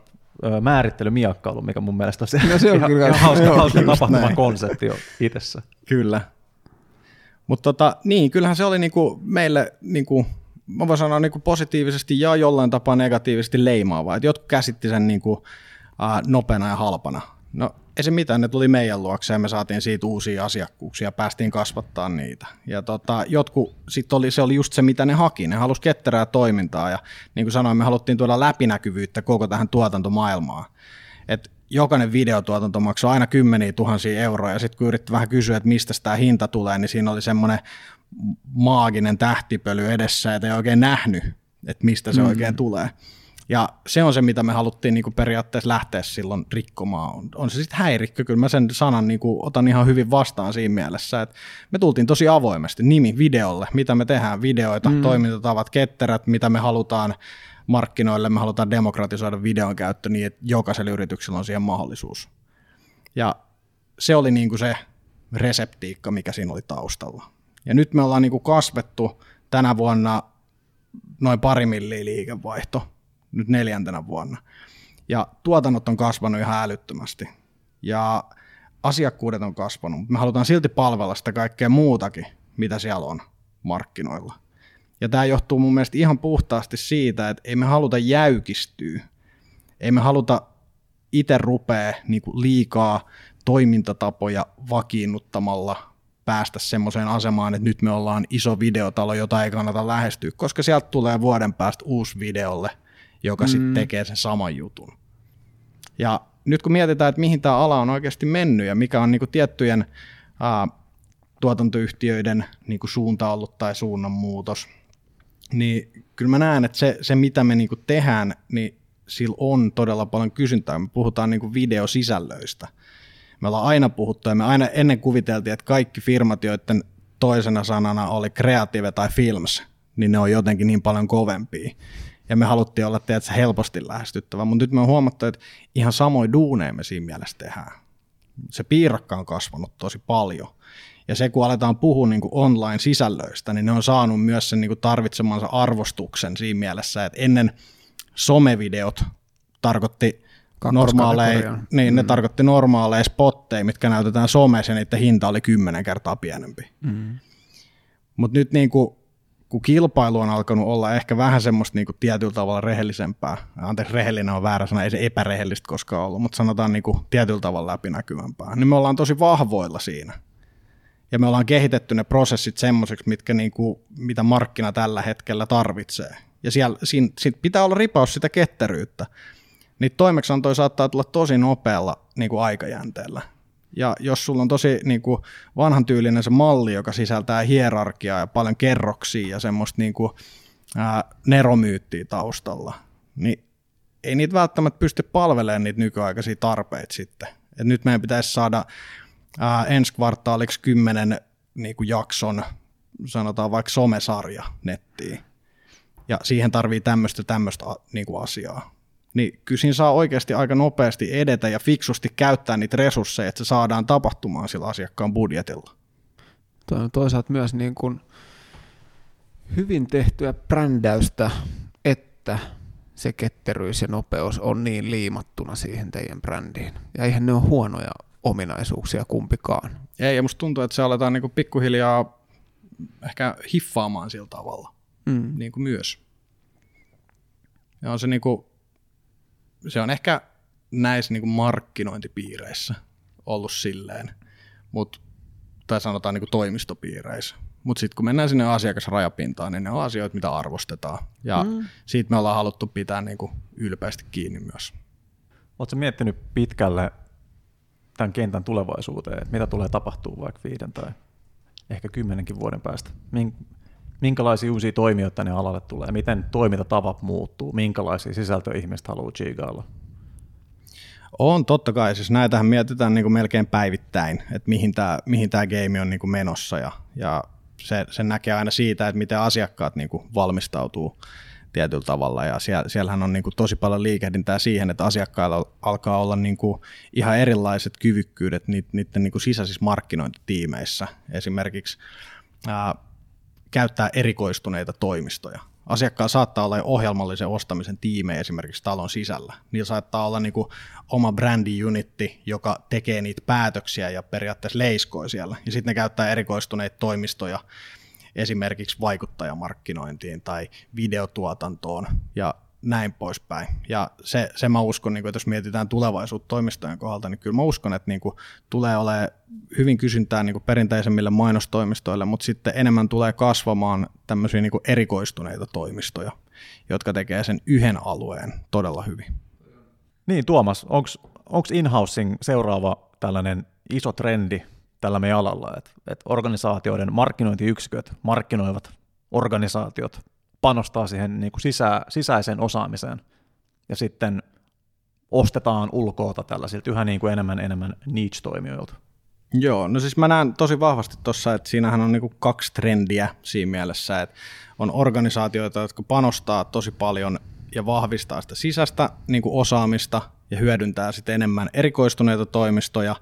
määrittelymiakkailu, mikä mun mielestä on se, No se on ihan, kyllä ihan hauska, Joo, hauska näin. konsepti itsessä. Kyllä. Mutta tota, niin, kyllähän se oli niinku meille, niinku, mä voin sanoa niinku positiivisesti ja jollain tapaa negatiivisesti leimaavaa. Et jotkut käsitti sen niinku, äh, nopeana ja halpana. No ei se mitään, ne tuli meidän luokseen, me saatiin siitä uusia asiakkuuksia, päästiin kasvattaa niitä. Ja tota, jotkut, sit oli, se oli just se, mitä ne haki, ne halusi ketterää toimintaa ja niin kuin sanoin, me haluttiin tuoda läpinäkyvyyttä koko tähän tuotantomaailmaan. Et jokainen videotuotanto maksoi aina kymmeniä tuhansia euroja, ja sitten kun yritti vähän kysyä, että mistä tämä hinta tulee, niin siinä oli semmoinen maaginen tähtipöly edessä, että ei oikein nähnyt, että mistä se mm. oikein tulee. Ja se on se, mitä me haluttiin niin kuin periaatteessa lähteä silloin rikkomaan. On, on se sitten häirikkö, kyllä mä sen sanan niin kuin otan ihan hyvin vastaan siinä mielessä, että me tultiin tosi avoimesti nimi videolle, mitä me tehdään, videoita, mm. toimintatavat, ketterät, mitä me halutaan markkinoille, me halutaan demokratisoida videon käyttö niin, että jokaisella yrityksellä on siihen mahdollisuus. Ja se oli niin kuin se reseptiikka, mikä siinä oli taustalla. Ja nyt me ollaan niin kuin kasvettu tänä vuonna noin pari milliä liikevaihto, nyt neljäntenä vuonna. Ja tuotannot on kasvanut ihan älyttömästi. Ja asiakkuudet on kasvanut, mutta me halutaan silti palvella sitä kaikkea muutakin, mitä siellä on markkinoilla. Ja tämä johtuu mun mielestä ihan puhtaasti siitä, että ei me haluta jäykistyä. Ei me haluta itse rupea niinku liikaa toimintatapoja vakiinnuttamalla päästä semmoiseen asemaan, että nyt me ollaan iso videotalo, jota ei kannata lähestyä, koska sieltä tulee vuoden päästä uusi videolle, joka mm. sitten tekee sen saman jutun. Ja nyt kun mietitään, että mihin tämä ala on oikeasti mennyt ja mikä on niinku tiettyjen ää, tuotantoyhtiöiden niinku suunta ollut tai suunnanmuutos, niin kyllä mä näen, että se, se mitä me niinku tehdään, niin sillä on todella paljon kysyntää. Me puhutaan niinku videosisällöistä. Me ollaan aina puhuttu ja me aina ennen kuviteltiin, että kaikki firmat, joiden toisena sanana oli creative tai films, niin ne on jotenkin niin paljon kovempia. Ja me haluttiin olla tiedätkö, helposti lähestyttävä, mutta nyt me on huomattu, että ihan samoin duuneja me siinä mielessä tehdään. Se piirakka on kasvanut tosi paljon. Ja se, kun aletaan puhua niin online-sisällöistä, niin ne on saanut myös sen niin kuin tarvitsemansa arvostuksen siinä mielessä, että ennen somevideot tarkoitti normaaleja, niin mm. ne tarkoitti normaaleja spotteja, mitkä näytetään somessa ja niiden hinta oli kymmenen kertaa pienempi. Mm. Mutta nyt niin kuin, kun kilpailu on alkanut olla ehkä vähän semmoista niin kuin tietyllä tavalla rehellisempää, anteeksi rehellinen on väärä sana, ei se epärehellistä koskaan ollut, mutta sanotaan niin kuin tietyllä tavalla läpinäkyvämpää, niin me ollaan tosi vahvoilla siinä. Ja me ollaan kehitetty ne prosessit semmoiseksi, mitkä niin kuin, mitä markkina tällä hetkellä tarvitsee. Ja siellä, siinä, siinä pitää olla ripaus sitä ketteryyttä. Niitä toimeksiantoja saattaa tulla tosi nopealla niin kuin aikajänteellä. Ja jos sulla on tosi niin kuin vanhan tyylinen se malli, joka sisältää hierarkiaa ja paljon kerroksia ja semmoista niin kuin, ää, neromyyttiä taustalla, niin ei niitä välttämättä pysty palvelemaan niitä nykyaikaisia tarpeita sitten. Et nyt meidän pitäisi saada ää, ensi kvartaaliksi kymmenen niin kuin jakson, sanotaan vaikka somesarja nettiin. Ja siihen tarvii tämmöistä tämmöistä niin kuin asiaa niin kyllä siinä saa oikeasti aika nopeasti edetä ja fiksusti käyttää niitä resursseja, että se saadaan tapahtumaan sillä asiakkaan budjetilla. Tuo on toisaalta myös niin kuin hyvin tehtyä brändäystä, että se ketteryys ja nopeus on niin liimattuna siihen teidän brändiin. Ja eihän ne ole huonoja ominaisuuksia kumpikaan. Ei, ja musta tuntuu, että se aletaan niin kuin pikkuhiljaa ehkä hiffaamaan sillä tavalla mm. niin kuin myös. Ja on se niin kuin se on ehkä näissä niin kuin markkinointipiireissä ollut silleen, mut, tai sanotaan niin kuin toimistopiireissä. Mutta sitten kun mennään sinne asiakasrajapintaan, niin ne on asioita, mitä arvostetaan. Ja mm. siitä me ollaan haluttu pitää niin kuin ylpeästi kiinni myös. Oletko miettinyt pitkälle tämän kentän tulevaisuuteen, että mitä tulee tapahtuu vaikka viiden tai ehkä kymmenenkin vuoden päästä? Minkälaisia uusia toimijoita tänne alalle tulee, miten toimintatavat muuttuu, minkälaisia sisältöjä ihmiset haluaa chigailla? On totta kai, siis näitähän mietitään niin kuin melkein päivittäin, että mihin tämä mihin tää game on niin kuin menossa. Ja, ja se, se näkee aina siitä, että miten asiakkaat niin kuin valmistautuu tietyllä tavalla. Ja siellä, siellähän on niin kuin tosi paljon liikehdintää siihen, että asiakkailla alkaa olla niin kuin ihan erilaiset kyvykkyydet niiden, niiden niin kuin sisäisissä markkinointitiimeissä. Esimerkiksi ää, käyttää erikoistuneita toimistoja. Asiakkaalla saattaa olla ohjelmallisen ostamisen tiimejä esimerkiksi talon sisällä. Niillä saattaa olla niin kuin oma brändi-unitti, joka tekee niitä päätöksiä ja periaatteessa leiskoi siellä. Ja sitten ne käyttää erikoistuneita toimistoja esimerkiksi vaikuttajamarkkinointiin tai videotuotantoon. Ja näin poispäin. Ja se, se mä uskon, niin kuin, että jos mietitään tulevaisuutta toimistojen kohdalta, niin kyllä mä uskon, että niin kuin, tulee olemaan hyvin kysyntää niin kuin perinteisemmille mainostoimistoille, mutta sitten enemmän tulee kasvamaan tämmöisiä niin kuin erikoistuneita toimistoja, jotka tekee sen yhden alueen todella hyvin. Niin Tuomas, onko in-housing seuraava tällainen iso trendi tällä meidän alalla, että et organisaatioiden markkinointiyksiköt markkinoivat organisaatiot panostaa siihen niin kuin sisä, sisäiseen osaamiseen ja sitten ostetaan ulkoota tällaisilta yhä niin kuin enemmän enemmän niche-toimijoilta. Joo, no siis mä näen tosi vahvasti tuossa, että siinähän on niinku kaksi trendiä siinä mielessä, että on organisaatioita, jotka panostaa tosi paljon ja vahvistaa sitä sisäistä niin kuin osaamista ja hyödyntää sitten enemmän erikoistuneita toimistoja.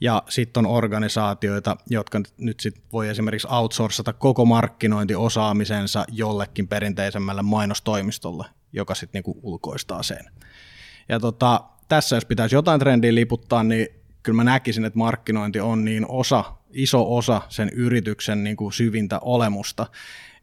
Ja sitten on organisaatioita, jotka nyt sit voi esimerkiksi outsourcata koko markkinointiosaamisensa jollekin perinteisemmälle mainostoimistolle, joka sitten niinku ulkoistaa sen. Ja tota, tässä jos pitäisi jotain trendiä liputtaa, niin kyllä mä näkisin, että markkinointi on niin osa, iso osa sen yrityksen niin kuin syvintä olemusta,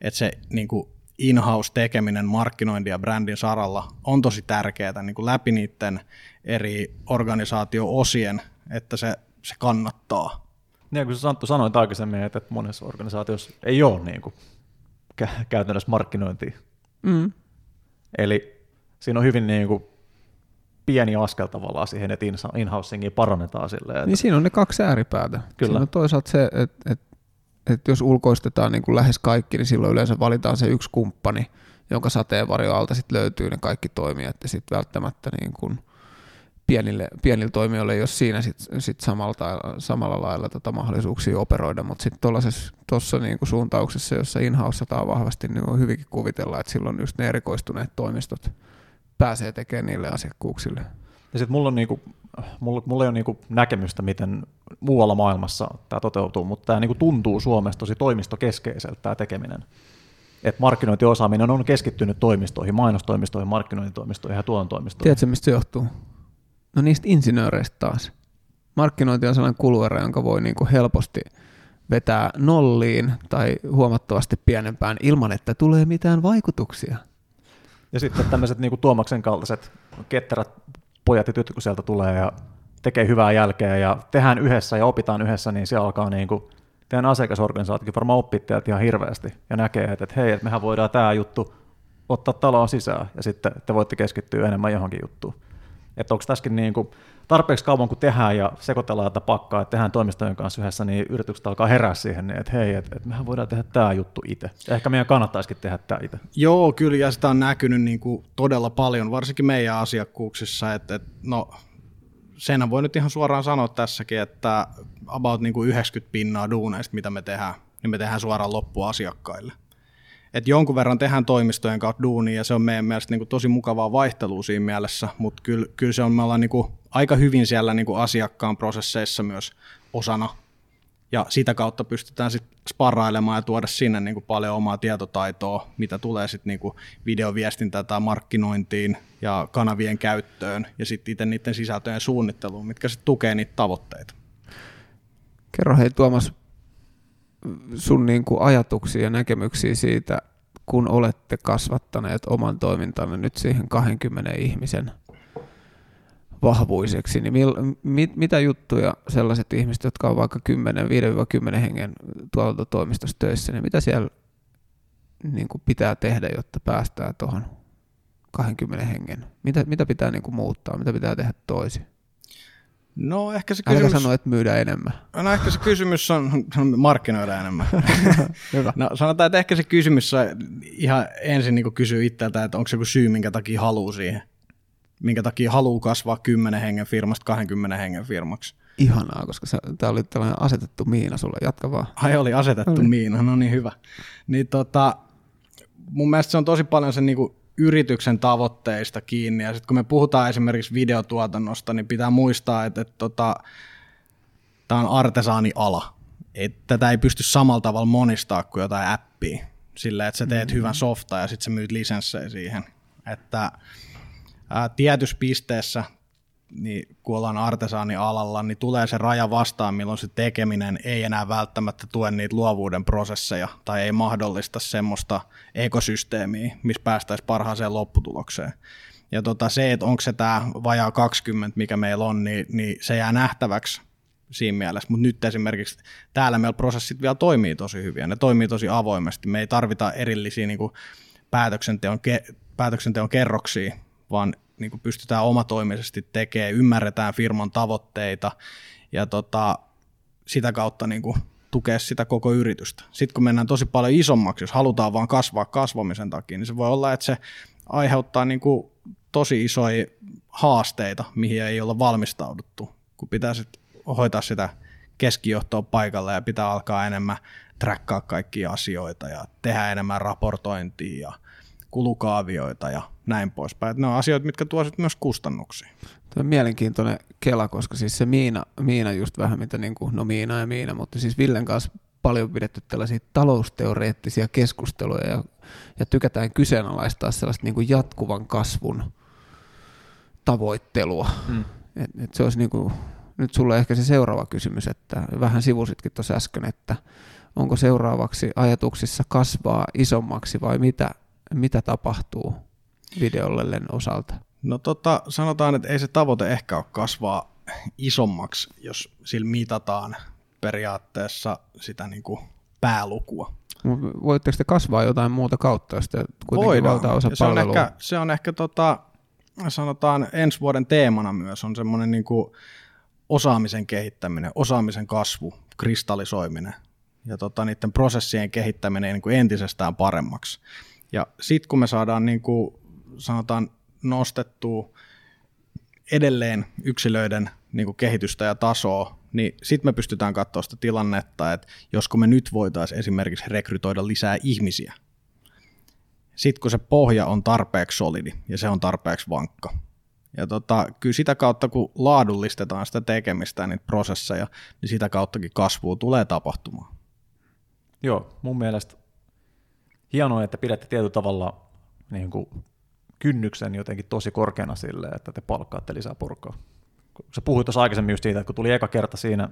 että se niin kuin in-house tekeminen markkinointi ja brändin saralla on tosi tärkeää niin kuin läpi niiden eri organisaatio-osien, että se, se kannattaa. Niin kuin Santtu sanoit aikaisemmin, että monessa organisaatiossa ei ole niin kuin käytännössä markkinointia. Mm. Eli siinä on hyvin niin kuin pieni askel tavallaan siihen, että in-housingia parannetaan silleen. Että... Niin siinä on ne kaksi ääripäätä. Kyllä. Siinä on toisaalta se, että, että että jos ulkoistetaan niin kuin lähes kaikki, niin silloin yleensä valitaan se yksi kumppani, jonka sateenvarjo alta sitten löytyy ne kaikki toimijat ja sitten välttämättä niin kuin pienille, pienille toimijoille, jos siinä sit, sit samalta, samalla lailla tota mahdollisuuksia operoida, mutta sitten tuossa niinku suuntauksessa, jossa in vahvasti, niin on hyvinkin kuvitella, että silloin just ne erikoistuneet toimistot pääsee tekemään niille asiakkuuksille. Ja sitten mulla, on niinku, mulla, mulla ei ole niinku näkemystä, miten muualla maailmassa tämä toteutuu, mutta tämä niinku tuntuu Suomessa tosi toimistokeskeiseltä tämä tekeminen. Et markkinointiosaaminen on keskittynyt toimistoihin, mainostoimistoihin, markkinointitoimistoihin ja tuotantoimistoihin. Tiedätkö, mistä se johtuu? No niistä insinööreistä taas. Markkinointi on sellainen kuluerä, jonka voi niinku helposti vetää nolliin tai huomattavasti pienempään ilman, että tulee mitään vaikutuksia. Ja sitten tämmöiset niinku Tuomaksen kaltaiset ketterät pojat ja tytöt, kun sieltä tulee ja tekee hyvää jälkeä ja tehdään yhdessä ja opitaan yhdessä, niin siellä alkaa niinku, teidän asiakasorganisaatiokin varmaan oppii ihan hirveästi ja näkee, että, että hei, että mehän voidaan tämä juttu ottaa taloon sisään ja sitten te voitte keskittyä enemmän johonkin juttuun. Että onko tässäkin niin kuin, tarpeeksi kauan kun tehdään ja sekoitellaan tätä pakkaa, että tehdään toimistojen kanssa yhdessä, niin yritykset alkaa herää siihen, niin että hei, että, että mehän voidaan tehdä tämä juttu itse. Ehkä meidän kannattaisikin tehdä tämä itse. Joo, kyllä, ja sitä on näkynyt niin kuin todella paljon, varsinkin meidän asiakkuuksissa, että, että no, senhän voi nyt ihan suoraan sanoa tässäkin, että about niin kuin 90 pinnaa duuneista, mitä me tehdään, niin me tehdään suoraan loppuasiakkaille että jonkun verran tehdään toimistojen kautta duunia ja se on meidän mielestä niin kuin tosi mukavaa vaihtelua siinä mielessä, mutta kyllä, kyllä se on, me ollaan niin kuin aika hyvin siellä niin kuin asiakkaan prosesseissa myös osana ja sitä kautta pystytään sitten sparrailemaan ja tuoda sinne niin kuin paljon omaa tietotaitoa, mitä tulee sitten niin videoviestintään tai markkinointiin ja kanavien käyttöön ja sitten itse niiden sisältöjen suunnitteluun, mitkä sitten tukee niitä tavoitteita. Kerro hei Tuomas, sun niin kuin ajatuksia ja näkemyksiä siitä, kun olette kasvattaneet oman toimintanne nyt siihen 20 ihmisen vahvuiseksi, niin mil, mit, mitä juttuja sellaiset ihmiset, jotka on vaikka 10, 5-10 hengen tuotantotoimistossa töissä, niin mitä siellä niin kuin pitää tehdä, jotta päästään tuohon 20 hengen? Mitä, mitä pitää niin kuin muuttaa, mitä pitää tehdä toisin? No ehkä se kysymys... Älä sano, että myydään enemmän. No ehkä se kysymys on markkinoida enemmän. Hyvä. No sanotaan, että ehkä se kysymys on ihan ensin niin kysyy itseltä, että onko se joku syy, minkä takia haluaa siihen. Minkä takia haluaa kasvaa 10 hengen firmasta 20 hengen firmaksi. Ihanaa, koska tämä oli tällainen asetettu miina sulle. Jatka vaan. Ai oli asetettu oli. miina, no niin hyvä. Niin tota, mun mielestä se on tosi paljon sen niin kuin yrityksen tavoitteista kiinni. Ja sitten kun me puhutaan esimerkiksi videotuotannosta, niin pitää muistaa, että, että tota, tämä on artesaaniala. Että tätä ei pysty samalla tavalla monistaa kuin jotain appia. Sillä, että sä teet mm-hmm. hyvän softaa ja sitten sä myyt lisenssejä siihen. Että ää, tietyssä pisteessä niin kun ollaan artesaanialalla, niin tulee se raja vastaan, milloin se tekeminen ei enää välttämättä tue niitä luovuuden prosesseja tai ei mahdollista semmoista ekosysteemiä, missä päästäisiin parhaaseen lopputulokseen. Ja tota, se, että onko se tämä vajaa 20, mikä meillä on, niin, niin se jää nähtäväksi siinä mielessä, mutta nyt esimerkiksi täällä meillä prosessit vielä toimii tosi hyvin, ne toimii tosi avoimesti, me ei tarvita erillisiä niin kuin päätöksenteon, ke- päätöksenteon kerroksia, vaan niin kuin pystytään omatoimisesti tekemään, ymmärretään firman tavoitteita ja tota, sitä kautta niin kuin tukea sitä koko yritystä. Sitten kun mennään tosi paljon isommaksi, jos halutaan vaan kasvaa kasvamisen takia, niin se voi olla, että se aiheuttaa niin kuin tosi isoja haasteita, mihin ei olla valmistauduttu, kun pitää sit hoitaa sitä keskijohtoa paikalle ja pitää alkaa enemmän trackkaa kaikkia asioita ja tehdä enemmän raportointia ja kulukaavioita ja näin poispäin. Että ne on asioita, mitkä tuovat myös kustannuksia. Tuo on mielenkiintoinen kela, koska siis se Miina, Miina just vähän mitä niin kuin, no Miina ja Miina, mutta siis Villen kanssa paljon pidetty tällaisia talousteoreettisia keskusteluja ja, ja tykätään kyseenalaistaa sellaista niin kuin jatkuvan kasvun tavoittelua. Mm. Et, et se olisi niin kuin, nyt sulle ehkä se seuraava kysymys, että vähän sivusitkin tuossa äsken, että onko seuraavaksi ajatuksissa kasvaa isommaksi vai mitä, mitä tapahtuu videollellen osalta? No tota, sanotaan, että ei se tavoite ehkä ole kasvaa isommaksi, jos sillä mitataan periaatteessa sitä niin kuin päälukua. Voitteko te kasvaa jotain muuta kautta, jos te kuitenkin Voidaan. valtaosa se on ehkä, se on ehkä tota, sanotaan ensi vuoden teemana myös on semmoinen niin kuin osaamisen kehittäminen, osaamisen kasvu, kristallisoiminen ja tota, niiden prosessien kehittäminen niin kuin entisestään paremmaksi. Ja sitten kun me saadaan niin kuin, sanotaan nostettua edelleen yksilöiden niin kuin kehitystä ja tasoa, niin sitten me pystytään katsoa sitä tilannetta, että josko me nyt voitaisiin esimerkiksi rekrytoida lisää ihmisiä. Sitten kun se pohja on tarpeeksi solidi ja se on tarpeeksi vankka. Ja tota, kyllä sitä kautta, kun laadullistetaan sitä tekemistä, niitä prosesseja, niin sitä kauttakin kasvua tulee tapahtumaan. Joo, mun mielestä hienoa, että pidätte tietyllä tavalla niin kuin kynnyksen jotenkin tosi korkeana sille, että te palkkaatte lisää porukkaa. Sä puhuit tuossa aikaisemmin just siitä, että kun tuli eka kerta siinä,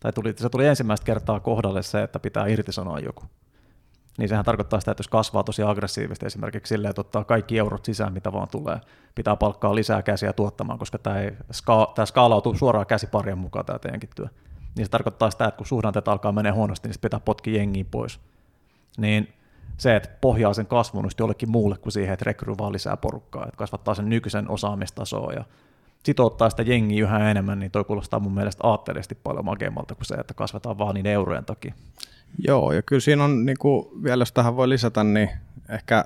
tai tuli, se tuli ensimmäistä kertaa kohdalle se, että pitää irtisanoa joku. Niin sehän tarkoittaa sitä, että jos kasvaa tosi aggressiivisesti esimerkiksi silleen, että ottaa kaikki eurot sisään, mitä vaan tulee, pitää palkkaa lisää käsiä tuottamaan, koska tämä, ei, ska, tämä skaalautuu suoraan käsiparien mukaan tämä teidänkin työ. Niin se tarkoittaa sitä, että kun suhdanteet alkaa menee huonosti, niin pitää potkia jengiä pois. Niin se, että pohjaa sen kasvun jollekin muulle kuin siihen, että rekryy vaan lisää porukkaa, että kasvattaa sen nykyisen osaamistasoa ja sitouttaa sitä jengiä yhä enemmän, niin toi kuulostaa mun mielestä aatteellisesti paljon makeammalta kuin se, että kasvetaan vaan niin eurojen takia. Joo, ja kyllä siinä on, niin kuin, vielä jos tähän voi lisätä, niin ehkä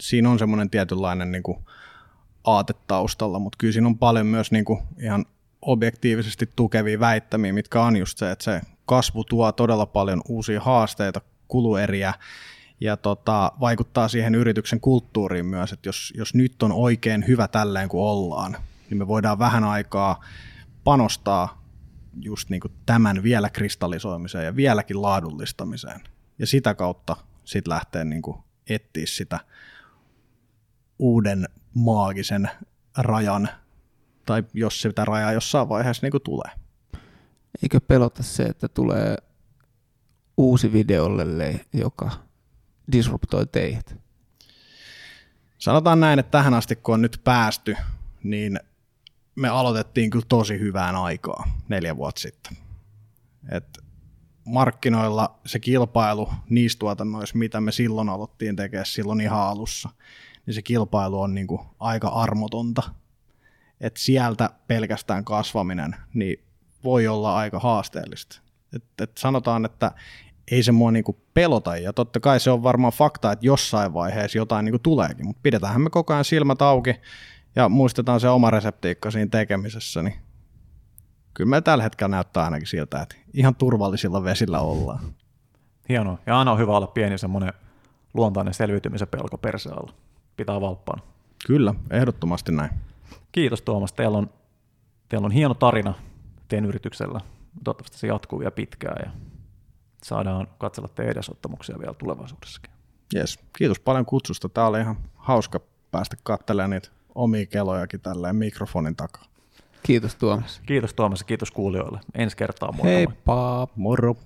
siinä on semmoinen tietynlainen niin kuin, aate taustalla, mutta kyllä siinä on paljon myös niin kuin, ihan objektiivisesti tukevia väittämiä, mitkä on just se, että se kasvu tuo todella paljon uusia haasteita, kulueriä, ja tota, vaikuttaa siihen yrityksen kulttuuriin myös, että jos, jos nyt on oikein hyvä tälleen kuin ollaan, niin me voidaan vähän aikaa panostaa just niin kuin tämän vielä kristallisoimiseen ja vieläkin laadullistamiseen. Ja sitä kautta sitten lähtee niin kuin etsiä sitä uuden maagisen rajan, tai jos sitä rajaa jossain vaiheessa niin kuin tulee. Eikö pelota se, että tulee uusi videolle, joka disruptoi teidät? Sanotaan näin, että tähän asti kun on nyt päästy, niin me aloitettiin kyllä tosi hyvään aikaa neljä vuotta sitten. Et markkinoilla se kilpailu niissä tuotannoissa, mitä me silloin aloittiin tekemään silloin ihan alussa, niin se kilpailu on niinku aika armotonta. Et sieltä pelkästään kasvaminen niin voi olla aika haasteellista. Et, et sanotaan, että ei se mua niinku pelota, ja totta kai se on varmaan fakta, että jossain vaiheessa jotain niinku tuleekin, mutta pidetäänhän me koko ajan silmät auki, ja muistetaan se oma reseptiikka siinä tekemisessä, niin kyllä me tällä hetkellä näyttää ainakin siltä, että ihan turvallisilla vesillä ollaan. Hienoa. Ja aina on hyvä olla pieni semmoinen luontainen selviytymisen pelko persealla. Pitää valppaan. Kyllä, ehdottomasti näin. Kiitos Tuomas. Teillä on, teillä on hieno tarina teidän yrityksellä. Toivottavasti se jatkuu vielä pitkään ja saadaan katsella teidän edesottamuksia vielä tulevaisuudessakin. Yes. Kiitos paljon kutsusta. Tämä oli ihan hauska päästä katselemaan niitä omia kelojakin tälleen mikrofonin takaa. Kiitos Tuomas. Kiitos Tuomas ja kiitos kuulijoille. Ensi kertaa. Heippa. Moro.